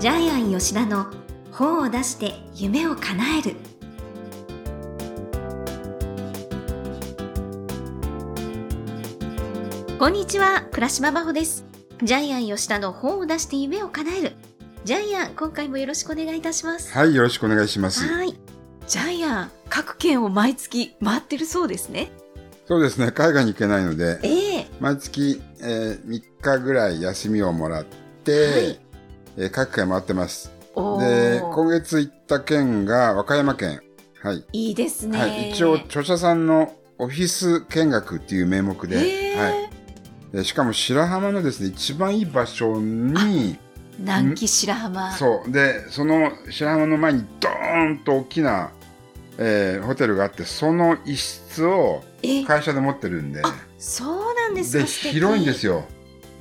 ジャイアン吉田の本を出して夢を叶える。こんにちは倉島真帆です。ジャイアン吉田の本を出して夢を叶える。ジャイアン今回もよろしくお願いいたします。はい、よろしくお願いします。はい。ジャイアン各県を毎月回ってるそうですね。そうですね、海外に行けないので、ええ。毎月、えー3日ぐらい休みをもらって、はいえー各県回ってます。おで、ー今月行った県が和歌山県。はい。いいですね、はい、一応、著者さんのオフィス見学っていう名目で、はいで。しかも白浜のですね、一番いい場所に、南紀白浜そう。で、その白浜の前にドーンと大きな、えーホテルがあって、その一室をえ会社で持ってるんで、あそうなんですでか素敵広いんですよ、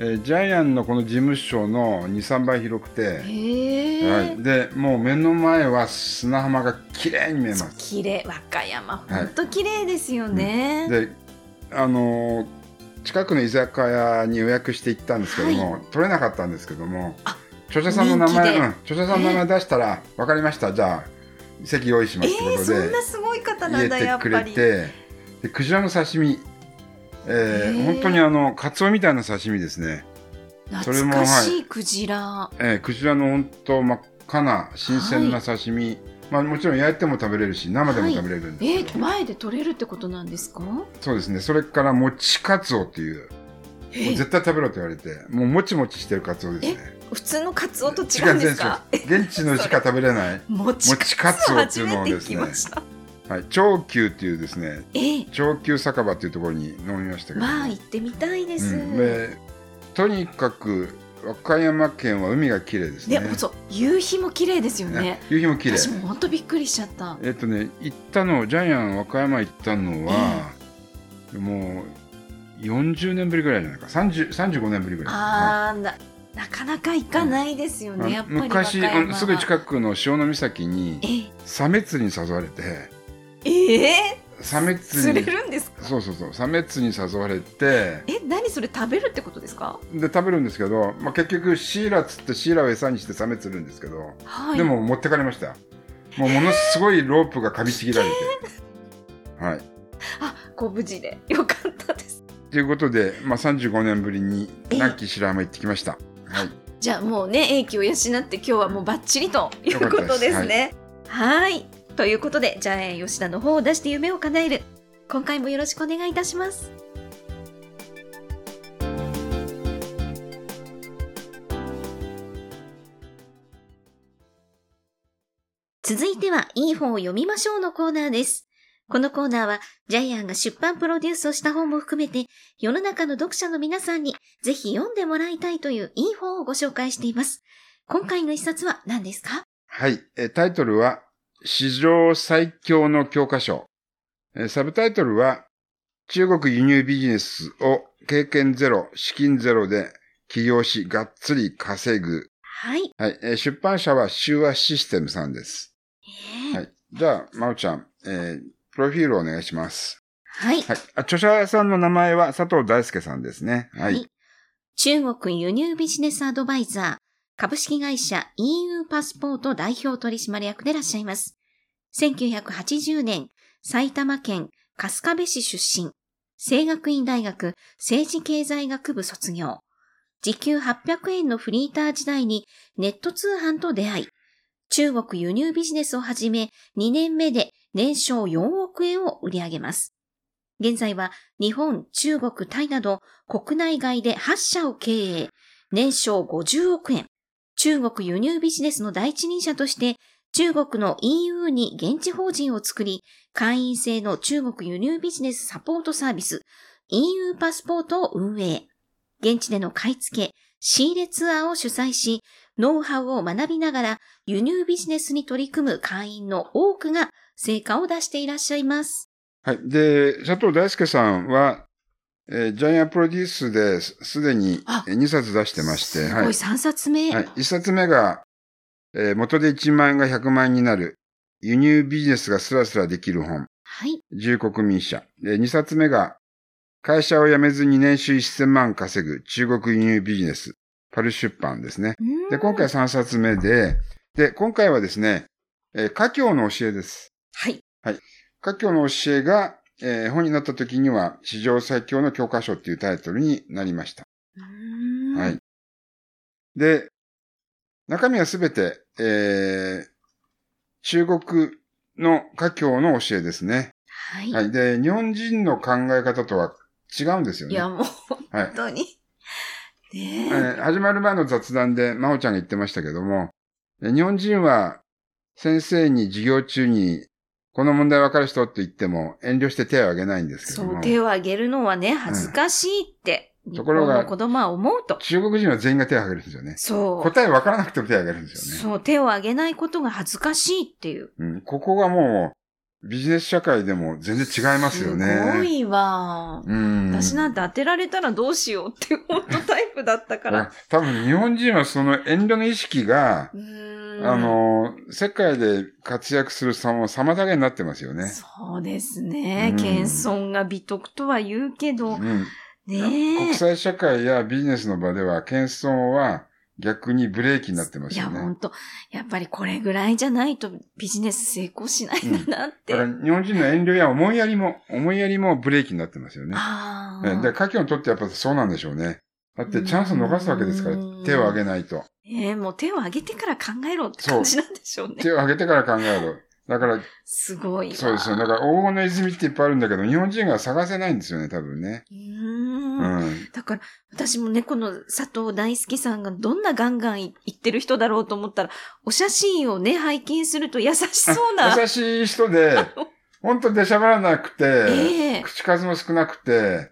えージャイアンのこの事務所の23倍広くて、はい、でもう目の前は砂浜が綺麗に見えます。綺麗。和歌山。はい。本当綺麗ですよね、であのー近くの居酒屋に予約して行ったんですけども、取れなかったんですけどもあ著者さんの名前、うん、著者さんの名前出したら、分かりました。じゃあ席用意しますってえー、ことで、そんなすごい方なんだやってぱりくれて。でクジラの刺身えー本当にあのカツオみたいな刺身ですね。それも懐かしいクジラ、えークジラの本当真っ赤な新鮮な刺身、まあ、もちろん焼いても食べれるし生でも食べれるんで、えー、前で取れるってことなんですか？そうですね。それからもちカツオっていう。えもう絶対食べろって言われてもうもちもちしてるカツオですね。普通のカツオと違うんですか？現地のしか食べれない、もちカツオっていうのをですねはい、長久っていうですねえー、長久酒場っていうところに飲みましたけど、まあ行ってみたいです、うん、でとにかく和歌山県は海が綺麗ですね。ねそう夕日も綺麗ですよね。夕日も綺麗。私も本当びっくりしちゃった。えっとね行ったのジャイアン和歌山行ったのは、もう40年ぶりぐらいじゃないか。30 35年ぶりぐらい。あーななかなか行かないですよね、はいやっぱり昔すぐ近くの潮岬にえサメ釣りに誘われてええサメー、釣れ釣りに。るんですかそうそうそう。サメ釣りに誘われて。え何それ食べるってことですか？で食べるんですけど、まあ、結局シイラ釣ってシイラを餌にしてサメ釣るんですけど、はい。でも持ってかれました。よもうものすごいロープが噛みちぎられて。はい。あご無事でよかったです。ということで、まあ、35年ぶりに南紀白浜行ってきました。はい。じゃあもうね英気を養って今日はもうバッチリということですね。はいということでじゃあ吉田の方を出して夢を叶える今回もよろしくお願いいたします続いては、いい本を読みましょうのコーナーです。このコーナーは、ジャイアンが出版プロデュースをした本も含めて、世の中の読者の皆さんにぜひ読んでもらいたいといういい本をご紹介しています。今回の一冊は何ですか？はい。タイトルは、史上最強の教科書。えサブタイトルは、中国輸入ビジネスを経験ゼロ、資金ゼロで起業し、がっつり稼ぐ。はい。はい。え出版社は修和システムさんです。えーはい。じゃあ、まおちゃん、えープロフィールをお願いします。はい。はい。あ著者さんの名前は佐藤大輔さんですね。はい。はい中国輸入ビジネスアドバイザー、株式会社 EU パスポート代表取締役でいらっしゃいます。1980年、埼玉県春日部市出身、清学院大学政治経済学部卒業。時給800円のフリーター時代にネット通販と出会い、中国輸入ビジネスを始め2年目で年商4億円を売り上げます。現在は日本、中国、タイなど国内外で8社を経営、年商50億円。中国輸入ビジネスの第一人者として、中国の EU に現地法人を作り、会員制の中国輸入ビジネスサポートサービス、EU パスポートを運営。現地での買い付け、仕入れツアーを主催し、ノウハウを学びながら輸入ビジネスに取り組む会員の多くが成果を出していらっしゃいます。はい。で、佐藤大輔さんは、えージャイアンプロデュースですすでにあ2冊出してまして、はい。すごい、3冊目。はい。1冊目が、えー元で1万円が100万円になる、輸入ビジネスがスラスラできる本、はい。自由国民社。で、2冊目が、会社を辞めずに年収1000万稼ぐ中国輸入ビジネス。パル出版ですね。うんで、今回3冊目で、で、今回はですね、えー家教の教えです。はい。家教の教えが、えー本になった時には、史上最強の教科書っていうタイトルになりました。うんはい。で、中身はすべて、えー中国の家教の教えですね。はい。はい。で、日本人の考え方とは違うんですよね。いや、もう、はい本。当に。えねえ。ー始まる前の雑談で、真央ちゃんが言ってましたけども、えー日本人は先生に授業中に、この問題わかる人って言っても遠慮して手を挙げないんですけども、そう、手を挙げるのはね、恥ずかしいって、日ところが子供は思うと。中国人は全員が手を挙げるんですよね。そう。答えわからなくても手を挙げるんですよね。そう、手を挙げないことが恥ずかしいっていう。うん、ここがもう、ビジネス社会でも全然違いますよね。すごいわ。うん。私なんて当てられたらどうしようって本当タイプだったから。多分日本人はその遠慮の意識が、うーんあ、の、世界で活躍するさも妨げになってますよね。そうですねう。ん謙遜が美徳とは言うけど、うん。ねえ。国際社会やビジネスの場では、謙遜は逆にブレーキになってまいや、すよね。本当やっぱりこれぐらいじゃないとビジネス成功しないんだなって。だから日本人の遠慮や思いやりも、思いやりもブレーキになってますよね。ああ。えで、家計にとってやっぱそうなんでしょうね。だってチャンスを逃すわけですからうん、手を挙げないと。ええもう手を挙げてから考えろって感じなんでしょうね。手を挙げてから考えろ。だから、すごいわ。そうですよ。だから黄金の泉っていっぱいあるんだけど、日本人が探せないんですよね、多分ね。ううーん。ん。だから、私もね、この佐藤大輔さんがどんなガンガン言ってる人だろうと思ったら、お写真をね、拝見すると優しそうな。優しい人で、本当出しゃばらなくて、ええ口数も少なくて、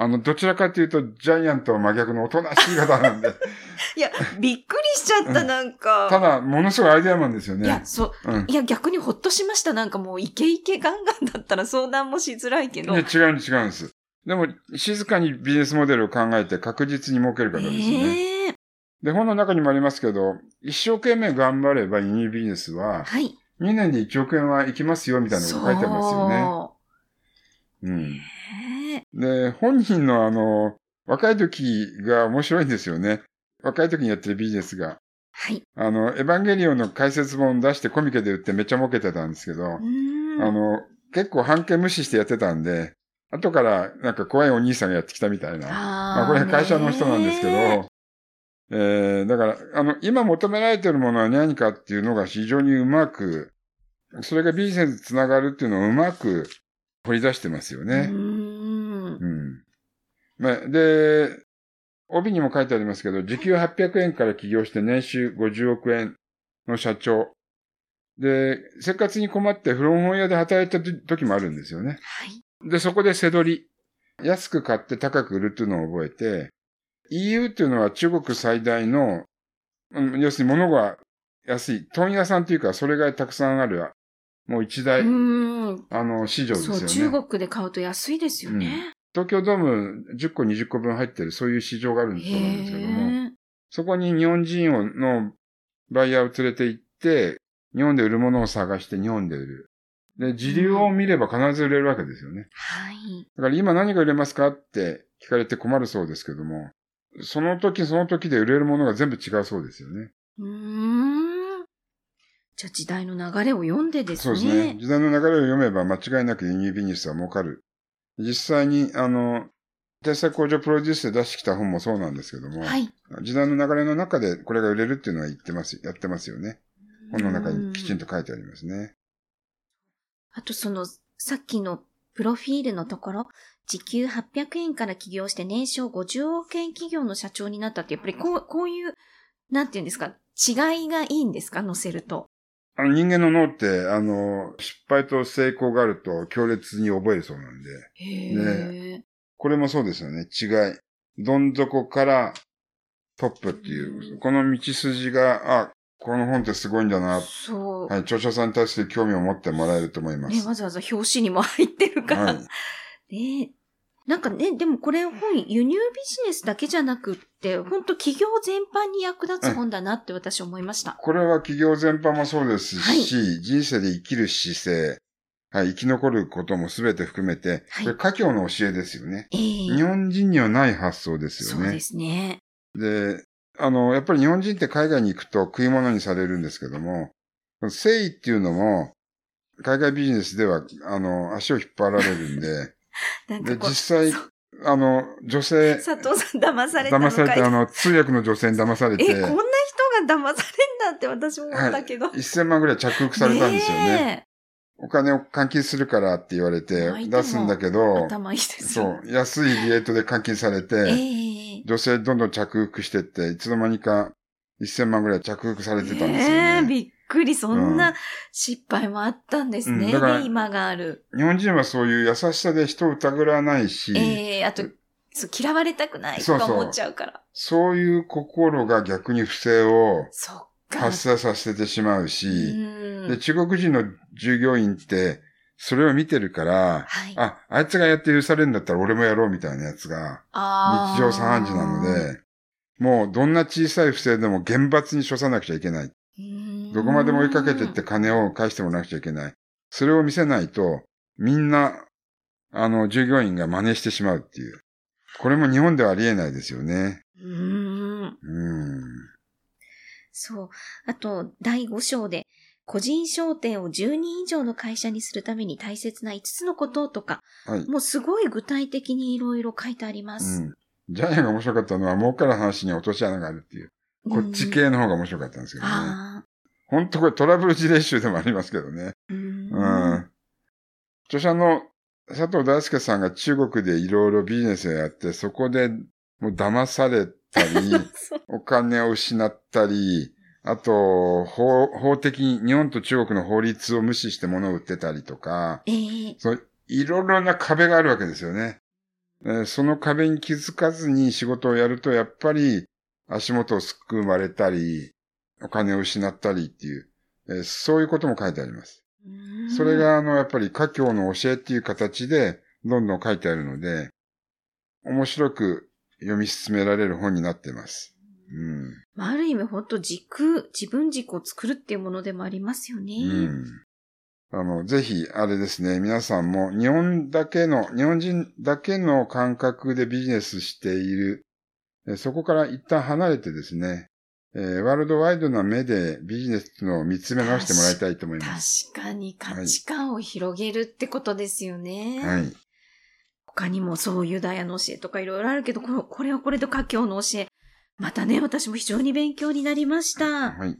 あの、どちらかというと、ジャイアントは真逆のおとなしい方なんで、いや、びっくりしちゃった、うんなんか。ただ、ものすごいアイデアマンですよいや、ね。そう。うん。いや、逆にほっとしました。なんかもう、イケイケガンガンだったら相談もしづらいけど。いや、違うんです、違うんです。でも、静かにビジネスモデルを考えて確実に儲ける方ですよね。ええで、本の中にもありますけど、一生懸命頑張れば輸入ビジネスは、はい。2年で1億円はいきますよ、みたいなこと書いてますよね。そううん。ねで、本人のあの、若い時が面白いんですよね。若い時にやってるビジネスが。はい。あの、エヴァンゲリオンの解説本出してコミケで売ってめっちゃ儲けてたんですけど、あの、結構半径無視してやってたんで、後からなんか怖いお兄さんがやってきたみたいな。まあこれ会社の人なんですけねど、えー、だから、あの、今求められてるものは何かっていうのが非常にうまく、それがビジネスにつながるっていうのをうまく掘り出してますようね。で、帯にも書いてありますけど、時給800円から起業して年収50億円の社長。で、生活に困って古本屋で働いた時もあるんですよね。はい。で、そこで背取り。安く買って高く売るっていうのを覚えて、EU っていうのは中国最大の、うん要するに物が安い、問屋さんというか、それがたくさんある、もう一大。あの、市場ですよそう、ね。中国で買うと安いですよね。東京ドーム10個20個分入ってる、そういう市場があるんそうなんですけども。そこに日本人をのバイヤーを連れて行って、日本で売るものを探して日本で売る。で、時流を見れば必ず売れるわけですよね。はい。だから今何が売れますかって聞かれて困るそうですけども、その時その時で売れるものが全部違うそうですよね。うーん。じゃあ時代の流れを読んでですね。そうですね。時代の流れを読めば間違いなく輸入ビジネスは儲かる。実際に、あの、天才工場プロデュースで出してきた本もそうなんですけども、はい。時代の流れの中でこれが売れるっていうのは言ってます、やってますよね。本の中にきちんと。と書いてありますね。あとその、さっきのプロフィールのところ、時給800円から起業して年商50億円企業の社長になったって、やっぱりこう、こういう、なんていうんですか、違いがいいんですか載せると。あの人間の脳って、あの、失敗と成功があると強烈に覚えるそうなんで、へえ。これもそうですよね。違い。どん底からトップっていうう、この道筋が、あ、この本ってすごいんだな。そう。はい、著者さんに対して興味を持ってもらえると思います。ね、わざわざ表紙にも入ってるから。はい。ねなんかね、でもこれ本、輸入ビジネスだけじゃなくって、本当企業全般に役立つ本だなって私思いました。これは企業全般もそうですし、はい人生で生きる姿勢、はい、生き残ることも全て含めて、はいこれ家教の教えですよね。ええ日本人にはない発想ですよね。そうですね。で、あの、やっぱり日本人って海外に行くと食い物にされるんですけども、誠意っていうのも、海外ビジネスでは、あの、足を引っ張られるんで、で、なんか実際、あの、女性、佐藤さん騙された騙されて、あの、通訳の女性に騙されて、え、こんな人が騙されんだって私も思ったけど。1000万ぐらい着服されたんですよね。ねお金を換金するからって言われて出すんだけえど、頭いいですそよ。う、安いリエイトで換金されえて、え女性どんどん着服してって、いつの間にか1000万ぐらい着服されてたんですよええね。びっくり。そんうな失敗もあったんですね。うん今がある。日本人はそういう優しさで人を疑わないし、ええあと、そう嫌われたくないとか思っちゃうから。そういう心が逆に不正を。発生させてしまううし、んで、中国人の従業員って、それを見てるから、はい。あ、あいつがやって許されるんだったら俺もやろうみたいなやつが、日常茶飯事なの、で、もうどんな小さい不正でも厳罰に処さなくちゃいけない。うんどこまでも追いかけてって金を返してもらわなくちゃいけない。それを見せないと、みんな、あの、従業員が真似してしまうっていう。これも日本ではありえないですよね。うん。うん。そう。あと、第5章で、個人商店を10人以上の会社にするために大切な5つのこととか、はい。もうすごい具体的にいろいろ書いてありまうす。ん。ジャイアンが面白かったのは、儲から話に落とし穴があるっていう。こっち系の方が面白かったんですけどね。あ本当これトラブル事例集でもありますけどね。あ。うん。うん。著者の佐藤大輔さんが中国でいろいろビジネスをやって、そこでもう騙されたり、お金を失ったり、あと、法、法的に日本と中国の法律を無視して物を売ってたりとか、ええそういろいろな壁があるわけですよね。えーその壁に気づかずに仕事をやると、やっぱり足元をすくまれたり、お金を失ったりっていう、えーそういうことも書いてあります。うんそれ、が、あの、やっぱり家教の教えっていう形で、どんどん書いてあるので、面白く読み進められる本になってます。うん。まあある意味本当軸、自分軸を作るっていうものでもありますよね。うん。あの、ぜひ、あれですね、皆さんも日本だけの、日本人だけの感覚でビジネスしている、えそこから一旦離れてですね、えーワールドワイドな目でビジネスのを見つめ直してもらいたいと思います。確かに価値観を広げるってことですよね。はい。他にもそうユダヤの教えとかいろいろあるけど、これこれはこれと家教の教え。またね、私も非常に勉強になりました。はい。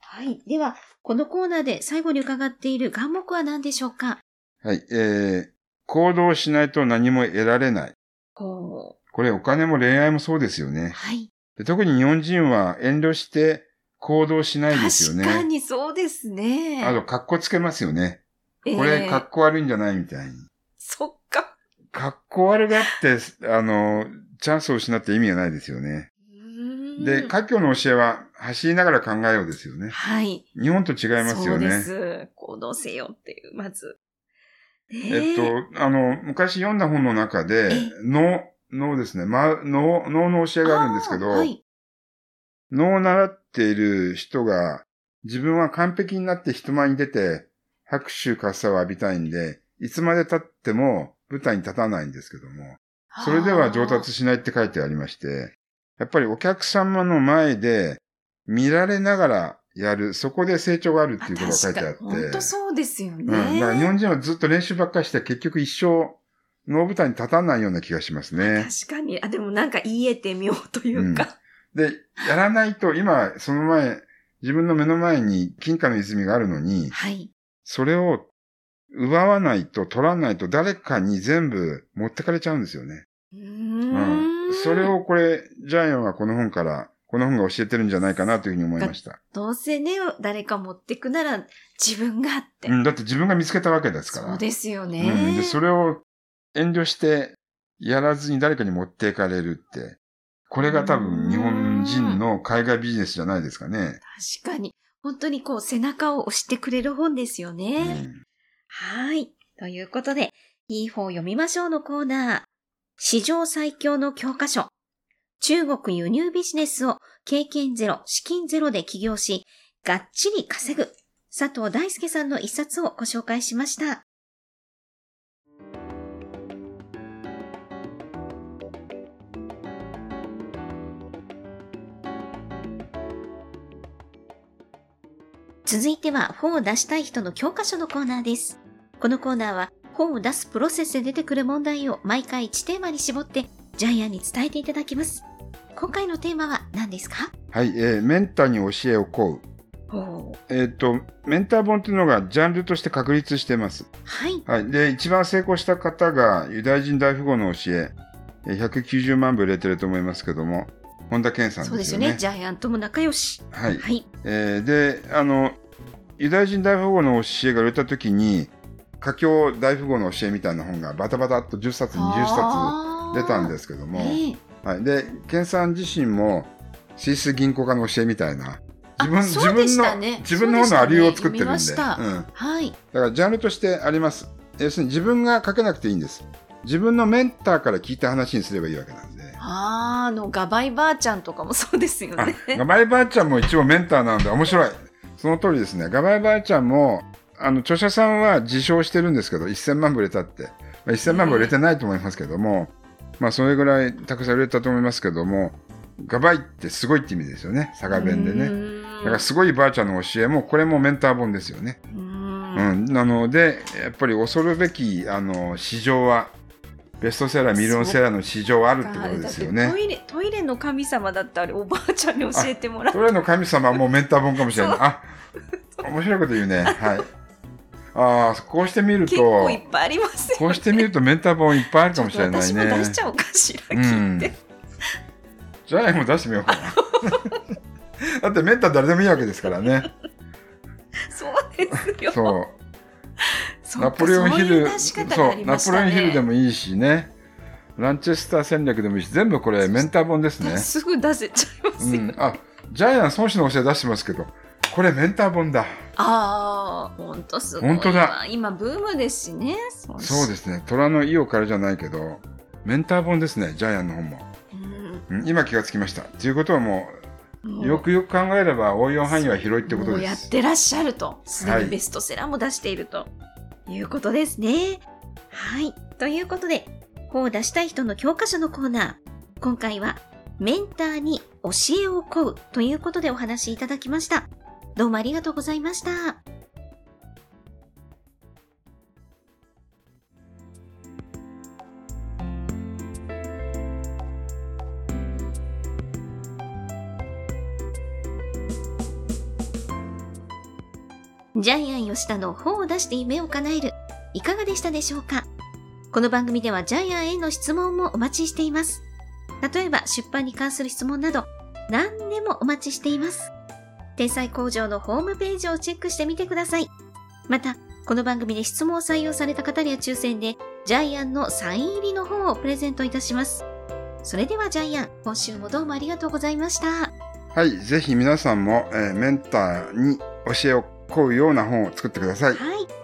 はい。では、このコーナーで最後に伺っている願目は何でしょうか？はい。えー、行動しないと何も得られない。ここれお金も恋愛もそうですよう。ね。はい。で特に日本人は遠慮して行動しないですよね。確かにそうですね。あと、格好つけますよね。えーこれ、格好悪いんじゃないみたいに。そっか。格好悪がって、あの、チャンスを失って意味がないですよね。で、家教の教えは走りながら考えようですよね。はい。日本と違いますよそうでね。す。行動せよっていう、まず。えっと、あの、昔読んだ本の中でえ、脳、脳ですね。ま、脳、脳の教えがあるんですけど、はい。脳を習っている人が、自分は完璧になって人前に出て、拍手喝采を浴びたいんで、いつまで経っても舞台に立たないんですけども、それでは上達しないって書いてありまして、やっぱりお客様の前で見られながらやる、そこで成長があるっていうことが書いてあって。本当そうですよね。うん。だから日本人はずっと練習ばっかりして結局一生脳舞台に立たないような気がしますね。確かに。あ、でもなんか言えてみようというか。で、やらないと、今、その前、自分の目の前に金貨の泉があるのに、はい。それを奪わないと取らないと誰かに全部持ってかれちゃうんですよね。うー。うんん。それをこれ、ジャイアンはこの本から、この本が教えてるんじゃないかなというふうに思いました。どうせね、誰か持ってくなら自分がって。うん、だって自分が見つけたわけですから。そうですよね。うん。で、それを遠慮してやらずに誰かに持っていかれるって、これが多分日本人の海外ビジネスじゃないですかね。確かに。本当にこう背中を押してくれる本ですようね。ん。はい。ということで、いい本を読みましょうのコーナー。史上最強の教科書。中国輸入ビジネスを経験ゼロ、資金ゼロで起業し、がっちり稼ぐ。佐藤大輔さんの一冊をご紹介しました。続いては本を出したい人の教科書のコーナーです。このコーナーは本を出すプロセスで出てくる問題を毎回1テーマに絞ってジャイアンに伝えていただきます。今回のテーマは何ですか？はい、えーメンターに教えを請う。えっ、と、メンター本っていうのがジャンルとして確立してます。はい。はい。で、一番成功した方がユダヤ人大富豪の教え、えー190万部売れてると思いますけども、本田健さんそうですよね。ジャイアンとも仲良し。はい。はい。えーで、あの、ユダヤ人大富豪の教えが売れた時に、華僑大富豪の教えみたいな本がバタバタっと10冊、20冊出たんですすけども、ええはい。で、健さん自身も、スイス銀行家の教えみたいな、自分、自分の、自分の方のありようを作ってるんで。はい。だからジャンルとしてあります。要するに自分が書けなくていいんです。自分のメンターから聞いた話にすればいいわけなんで。あーあの、ガバイばあちゃんとかもそうですよあね。ガバイばあちゃんも一応メンターなので面白い。その通りですね。ガバイばあちゃんも、あの、著者さんは自称してるんですけど、1000万部売れたって。まあ、1000万部売れてないと思いますけども、まあ、それぐらいたくさん売れたと思いますけども、ガバイってすごいって意味ですよね。佐賀弁でね。ねだからすごいばあちゃんの教えも、これもメンター本ですよね。うん、なので、やっぱり恐るべき、あの、市場は、ベストセラー、ミリオンセラーの市場はあるってことですよね。トイレ、トイレの神様だってあれ、おばあちゃんに教えてもらう。それの神様はもうメンター本かもしれない。あ、面白いこと言うね。はい。ああ、こうしてみる結と構い、っぱいありますよ。こうしてみるとメンター本いっぱいあるかもしれないね。私も出しちゃおうかしら、うん聞いて。じゃあもう出してみようかな。だってメンター誰でもいいわけですからね。そうですよ。そう。ナポレオンヒル、そういう出し方がありましたナポレオンヒルでね。もいいしね。ランチェスター戦略でもいいし、全部これメンター本ですね。すぐ出せちゃいますよ。うん、あジャイアン孫子の教え出してますけど、これメンター本だ。ああ、ほんとすごいわ。ほんとだ今、ブームですしね。そうですね。虎の意をからじゃないけど、メンター本ですね、ジャイアンの本も。うんうん今気がつきました。ということはもう、よくよく考えれば応用範囲は広いってこともうやっです。てらっしゃると。すではいにベストセラーも出しているといいうことですね。はい。ということで、本を出したい人の教科書のコーナー。今回は、メンターに教えを請うということでお話いただきました。どうもありがとうございました。ジャイアン吉田の本を出して夢を叶える。いかがでしたでしょうか？この番組ではジャイアンへの質問もお待ちしています。例えば出版に関する質問など何でもお待ちしています。天才工場のホームページをチェックしてみてください。また、この番組で質問を採用された方には抽選でジャイアンのサイン入りの本をプレゼントいたします。それではジャイアン、今週もどうもありがとうございました。はい、ぜひ皆さんも、えーメンターに教えを請うような本を作ってください。はい。